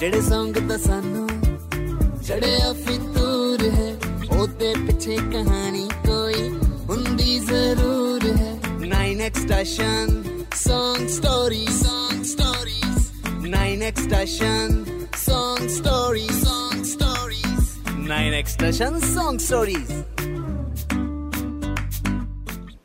ਜਿਹੜੇ Song ਦਾ ਸਾਨੂੰ ਜੜਿਆ ਫਿਤੂਰ ਹੈ ਉਹਦੇ ਪਿੱਛੇ ਕਹਾਣੀ ਕੋਈ ਹੁੰਦੀ ਜ਼ਰੂਰ ਹੈ 9x station Song Stories Song Stories 9x station Song Stories Song Stories 9x station Song Stories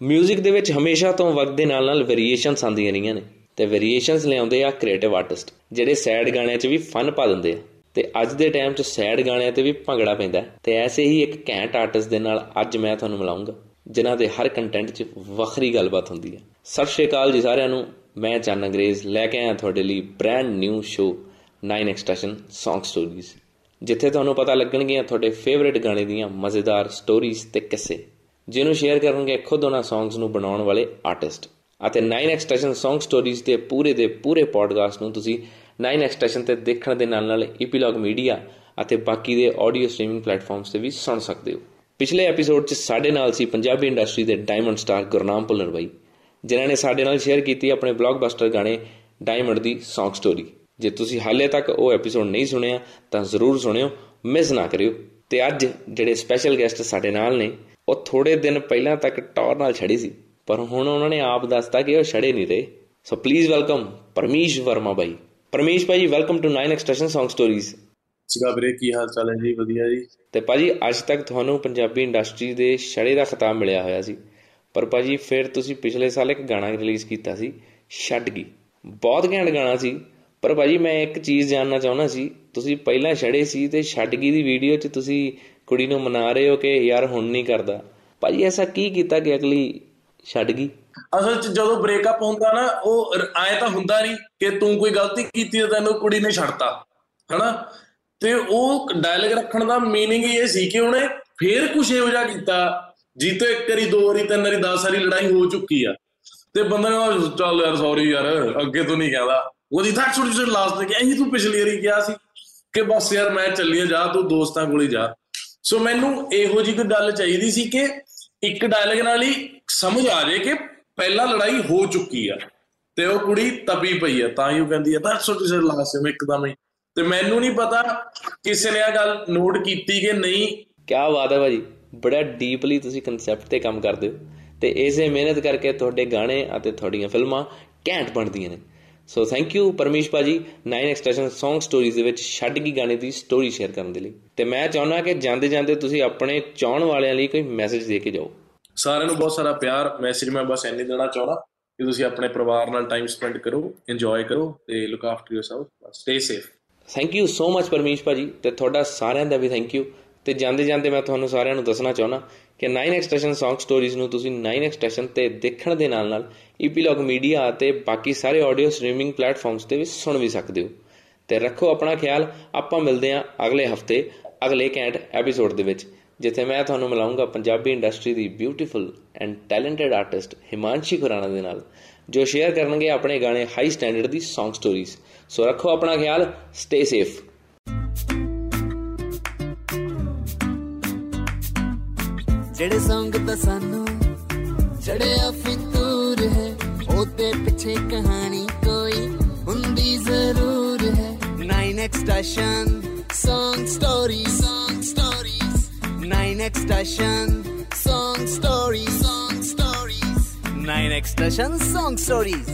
music ਦੇ ਵਿੱਚ ਹਮੇਸ਼ਾ ਤੋਂ ਵਕਤ ਦੇ ਨਾਲ ਨਾਲ ਵੇਰੀਏਸ਼ਨਸ ਆਉਂਦੀਆਂ ਰਹੀਆਂ ਨੇ ਤੇ ਵੇਰੀਏਸ਼ਨਸ ਲਿਆਉਂਦੇ ਆ ਕ੍ਰੀਏਟਿਵ ਆਰਟਿਸਟ ਜਿਹੜੇ ਸੈਡ ਗਾਣਿਆਂ 'ਚ ਵੀ ਫਨ ਪਾ ਦਿੰਦੇ ਆ। ਤੇ ਅੱਜ ਦੇ ਟਾਈਮ 'ਚ ਸੈਡ ਗਾਣਿਆਂ ਤੇ ਵੀ ਭੰਗੜਾ ਪੈਂਦਾ ਤੇ ਐਸੇ ਹੀ ਇੱਕ ਘੈਂਟ ਆਰਟਿਸਟ ਦੇ ਨਾਲ ਅੱਜ ਮੈਂ ਤੁਹਾਨੂੰ ਮਿਲਾਉਂਗਾ, ਜਿਨ੍ਹਾਂ ਦੇ ਹਰ ਕੰਟੈਂਟ 'ਚ ਵੱਖਰੀ ਗੱਲਬਾਤ ਹੁੰਦੀ ਹੈ। ਸਤਿ ਸ਼੍ਰੀ ਅਕਾਲ ਜੀ ਸਾਰਿਆਂ ਨੂੰ, ਮੈਂ ਚੰਨ ਅੰਗਰੇਜ਼, ਲੈ ਕੇ ਆਇਆ ਤੁਹਾਡੇ ਲਈ brand new show 9 extension Song Stories ਜਿੱਥੇ ਤੁਹਾਨੂੰ ਪਤਾ ਲੱਗਣਗੀਆਂ ਤੁਹਾਡੇ ਫੇਵਰਿਟ ਗਾਣੇ ਦੀਆਂ ਮਜ਼ੇਦਾਰ ਸਟੋਰੀਜ਼ ਤੇ ਕਿੱਸੇ, ਜਿਹਨੂੰ ਸ਼ੇਅਰ ਕਰਨਗੇ ਖੁਦ ਉਹਨਾਂ ਸੌਂਗਸ ਨੂੰ ਬਣਾਉਣ ਵਾਲੇ ਆਰਟਿਸਟ ਅਤੇ 9 ਐਕਸਟੈਸ਼ਨ Song Stories ਦੇ ਪੂਰੇ ਦੇ ਪੂਰੇ ਪੋਡਕਾਸਟ ਨੂੰ ਤੁਸੀਂ 9 ਐਕਸਟੈਸ਼ਨ ਤੇ ਦੇਖਣ ਦੇ ਨਾਲ ਨਾਲ ਈਪੀਲੌਗ ਮੀਡੀਆ ਅਤੇ ਬਾਕੀ ਦੇ ਆਡੀਓ ਸਟ੍ਰੀਮਿੰਗ ਪਲੇਟਫਾਰਮਸ ਤੇ ਵੀ ਸੁਣ ਸਕਦੇ ਹੋ। ਪਿਛਲੇ ਐਪੀਸੋਡ 'ਚ ਸਾਡੇ ਨਾਲ ਸੀ ਪੰਜਾਬੀ ਇੰਡਸਟਰੀ ਦੇ ਡਾਇਮੰਡ ਸਟਾਰ ਗੁਰਨਾਮ ਭੁੱਲਰ ਬਾਈ, ਜਿਨ੍ਹਾਂ ਨੇ ਸਾਡੇ ਨਾਲ ਸ਼ੇਅਰ ਕੀਤੀ ਆਪਣੇ ਬਲੌਕਬਸਟਰ ਗਾਣੇ ਡਾਇਮੰਡ ਦੀ Song Story ਜੇ ਤੁਸੀਂ ਹਾਲੇ ਤੱਕ ਉਹ ਐਪੀਸੋਡ ਨਹੀਂ ਸੁਣਿਆ, ਤਾਂ ਜ਼ਰੂਰ ਸੁਣਿਓ ਮਿਸ ਨਾ ਕਰਿਓ। ਤੇ ਅੱਜ ਜਿਹੜੇ ਸਪੈਸ਼ਲ ਗੈਸਟ ਸਾਡੇ ਨਾਲ ਨੇ, ਉਹ ਥੋੜੇ ਦਿਨ ਪਹਿਲਾਂ ਤੱਕ ਟੌਰ ਨਾਲ ਛੜੀ ਸੀ। ਪਰ ਹੁਣ ਉਹਨਾਂ ਨੇ ਆਪ ਦੱਸਤਾ ਕਿ ਉਹ ਛੜੇ ਨਹੀਂ ਰਹੇ। So please welcome Parmesh Verma by Parmesh Bhai welcome to 9 extraction Song Stories ਸਿਗਾ ਵੀਰੇ ਕੀ ਹਾਲ ਚਾਲ ਹੈ ਜੀ? ਵਧੀਆ ਜੀ। ਤੇ ਭਾਜੀ ਅੱਜ ਤੱਕ ਤੁਹਾਨੂੰ ਪੰਜਾਬੀ ਇੰਡਸਟਰੀ ਦੇ ਛੜੇ ਦਾ ਖਿਤਾਬ ਮਿਲਿਆ ਹੋਇਆ ਸੀ। ਪਰ ਭਾਜੀ ਫਿਰ ਤੁਸੀਂ ਪਿਛਲੇ ਸਾਲ ਇੱਕ ਗਾਣਾ ਰਿਲੀਜ਼ ਕੀਤਾ ਸੀ ਛੱਡ ਗਈ। ਬਹੁਤ ਘੈਂਟ ਗਾਣਾ ਸੀ। ਪਰ ਭਾਜੀ ਮੈਂ ਇੱਕ ਚੀਜ਼ ਜਾਨਣਾ ਚਾਹੁੰਦਾ ਸੀ ਤੁਸੀਂ ਪਹਿਲਾਂ ਛੜੇ ਸੀ ਤੇ ਛੱਡ ਗਈ ਦੀ ਵੀਡੀਓ 'ਚ ਤੁਸੀਂ ਕੁੜੀ ਨੂੰ ਮਨਾ ਰਹੇ ਹੋ ਕਿ ਯਾਰ ਹੁਣ ਨਹੀਂ ਕਰਦਾ। ਭਾਜੀ ਐਸਾ ਕੀ ਕੀਤਾ ਕਿ ਅਗਲੀ ਛੱਡ ਗਈ ਅਸਲ 'ਚ ਜਦੋਂ ਬ੍ਰੇਕਅਪ ਹੁੰਦਾ ਨਾ ਉਹ ਐ ਤਾਂ ਹੁੰਦਾ ਨਹੀਂ ਕਿ ਤੂੰ ਕੋਈ ਗਲਤੀ ਕੀਤੀ ਤਾਂ ਤੈਨੂੰ ਕੁੜੀ ਨੇ ਛੱਡਤਾ ਹਨਾ ਤੇ ਉਹ ਡਾਇਲੌਗ ਰੱਖਣ ਦਾ मीनिंग ਇਹ ਸੀ ਕਿ ਉਹਨੇ ਫੇਰ ਕੁਝ ਇਹੋ ਜਿਹਾ ਕੀਤਾ ਜੀ ਤੋਂ ਇੱਕ ਵਾਰੀ ਦੋ ਵਾਰੀ ਤਿੰਨ ਵਾਰੀ 10 ਵਾਰੀ ਲੜਾਈ ਹੋ ਚੁੱਕੀ ਆ ਤੇ ਬੰਦਾ ਨੇ ਚੱਲ ਯਾਰ ਸੌਰੀ ਯਾਰ ਅੱਗੇ ਤੋਂ ਨਹੀਂ ਕਹਿੰਦਾ ਉਹਦੀ ਤਾਂ ਛੋਟੀ ਛੋਟੀ ਲਾਸਟ ਤੇ ਕਿ ਇਹੀ ਤੂੰ ਪਿਛਲੀ ਵਾਰੀ ਕਿਹਾ ਸੀ ਕਿ ਬਸ ਯਾਰ ਮੈਂ ਚੱਲੀ ਜਾ ਤੂੰ ਦੋਸਤਾਂ ਕੋਲ ਹੀ ਜਾ ਸੋ ਮੈਨੂੰ ਇਹੋ ਜਿਹੀ ਕੋਈ ਗੱਲ ਚਾਹੀਦੀ ਸੀ ਕਿ ਇੱਕ ਡਾਇਲੌਗ ਨਾਲ ਹੀ ਸਮਝ ਆ ਜਾਏ ਕਿ ਪਹਿਲਾਂ ਲੜਾਈ ਹੋ ਚੁੱਕੀ ਆ ਤੇ ਉਹ ਕੁੜੀ ਤਪੀ ਪਈ ਆ, ਤਾਂ ਹੀ ਉਹ ਕਹਿੰਦੀ ਆ ਤਾਂ ਛੋਟੀ ਛੋਟੀ ਲਾਸਟ ਵਿੱਚ ਇੱਕਦਮ ਹੀ। ਤੇ ਮੈਨੂੰ ਨਹੀਂ ਪਤਾ ਕਿਸੇ ਨੇ ਇਹ ਗੱਲ ਨੋਟ ਕੀਤੀ ਕਿ ਨਹੀਂ। ਕੀ ਬਾਤ ਹੈ ਭਾਜੀ, ਬੜਾ ਡੀਪਲੀ ਤੁਸੀਂ ਕਨਸੈਪਟ ਤੇ ਕੰਮ ਕਰਦੇ ਹੋ ਤੇ ਇਸੇ ਮਿਹਨਤ ਕਰਕੇ ਤੁਹਾਡੇ ਗਾਣੇ ਅਤੇ ਤੁਹਾਡੀਆਂ ਫਿਲਮਾਂ ਘੈਂਟ ਬਣਦੀਆਂ ਨੇ। ਸੋ ਥੈਂਕ ਯੂ ਪਰਮੇਸ਼ ਭਾਜੀ 9 ਐਕਸਟ੍ਰੈਸ਼ਨ Song Stories ਦੇ ਵਿੱਚ ਛੱਡ ਗਈ ਗਾਣੇ ਦੀ ਸਟੋਰੀ ਸ਼ੇਅਰ ਕਰਨ ਦੇ ਲਈ। ਤੇ ਮੈਂ ਚਾਹੁੰਦਾ ਕਿ ਜਾਂਦੇ ਜਾਂਦੇ ਤੁਸੀਂ ਆਪਣੇ ਚਾਹਣ ਵਾਲਿਆਂ ਲਈ ਕੋਈ ਮੈਸੇਜ ਦੇ ਕੇ ਜਾਓ। ਸਾਰਿਆਂ ਨੂੰ ਬਹੁਤ ਸਾਰਾ ਪਿਆਰ। ਮੈਸੇਜ ਮੈਂ ਬਸ ਇੰਨੇ ਦੇਣਾ ਚਾਹੁੰਦਾ ਕਿ ਤੁਸੀਂ ਆਪਣੇ ਪਰਿਵਾਰ ਨਾਲ ਟਾਈਮ ਸਪੈਂਡ ਕਰੋ ਇੰਜੋਏ ਕਰੋ ਤੇ look after yourself stay safe thank you so much Paramesh ਭਾਜੀ ਤੇ ਤੁਹਾਡਾ ਸਾਰਿਆਂ ਦਾ ਵੀ ਥੈਂਕ ਯੂ ਤੇ ਜਾਂਦੇ ਜਾਂਦੇ ਮੈਂ ਤੁਹਾਨੂੰ ਸਾਰਿਆਂ ਨੂੰ ਦੱਸਣਾ ਚਾਹੁੰਦਾ ਕਿ 9 ਐਕਸਟ੍ਰੈਸ਼ਨ Song Stories ਨੂੰ ਤੁਸੀਂ 9 ਐਕਸਟ੍ਰੈਸ਼ਨ ਤੇ ਦੇਖਣ ਦੇ ਨਾਲ ਨਾਲ ਈਪੀਲੌਗ ਮੀਡੀਆ ਅਤੇ ਬਾਕੀ ਸਾਰੇ ਆਡੀਓ ਸਟ੍ਰੀਮਿੰਗ ਪਲੇਟਫਾਰਮਸ ਤੇ ਵੀ ਸੁਣ ਵੀ ਸਕਦੇ ਹੋ। ਤੇ ਰੱਖੋ ਆਪਣਾ ਖਿਆਲ, ਆਪਾਂ ਮਿਲਦੇ ਹਾਂ ਅਗਲੇ ਹਫ਼ਤੇ, ਅਗਲੇ ਕੈਂਟ ਐਪੀਸੋਡ ਦੇ ਵਿੱਚ। ਜਿੱਥੇ ਮੈਂ ਤੁਹਾਨੂੰ ਮਿਲਾਉਂਗਾ Punjabi industry the beautiful and talented artist Himanshi Khurana ਦੇ ਨਾਲ, ਜੋ ਸ਼ੇਅਰ ਕਰਨਗੇ ਆਪਣੇ ਗਾਣੇ ਹਾਈ ਸਟੈਂਡਰਡ ਦੀ Song Stories. ਸੋ ਰੱਖੋ ਆਪਣਾ ਖਿਆਲ ਸਟੇ ਸੇਫ ਜਿਹੜੇ ਸੰਗ ਤਾਂ ਸਾਨੂੰ ਚੜਿਆ ਫਿਤੂਰ ਹੈ ਉਹਦੇ ਪਿੱਛੇ ਕਹਾਣੀ ਕੋਈ ਹੁੰਦੀ ਜ਼ਰੂਰ ਹੈ। 9x station song stories song stories 9x station song stories song stories 9x station song stories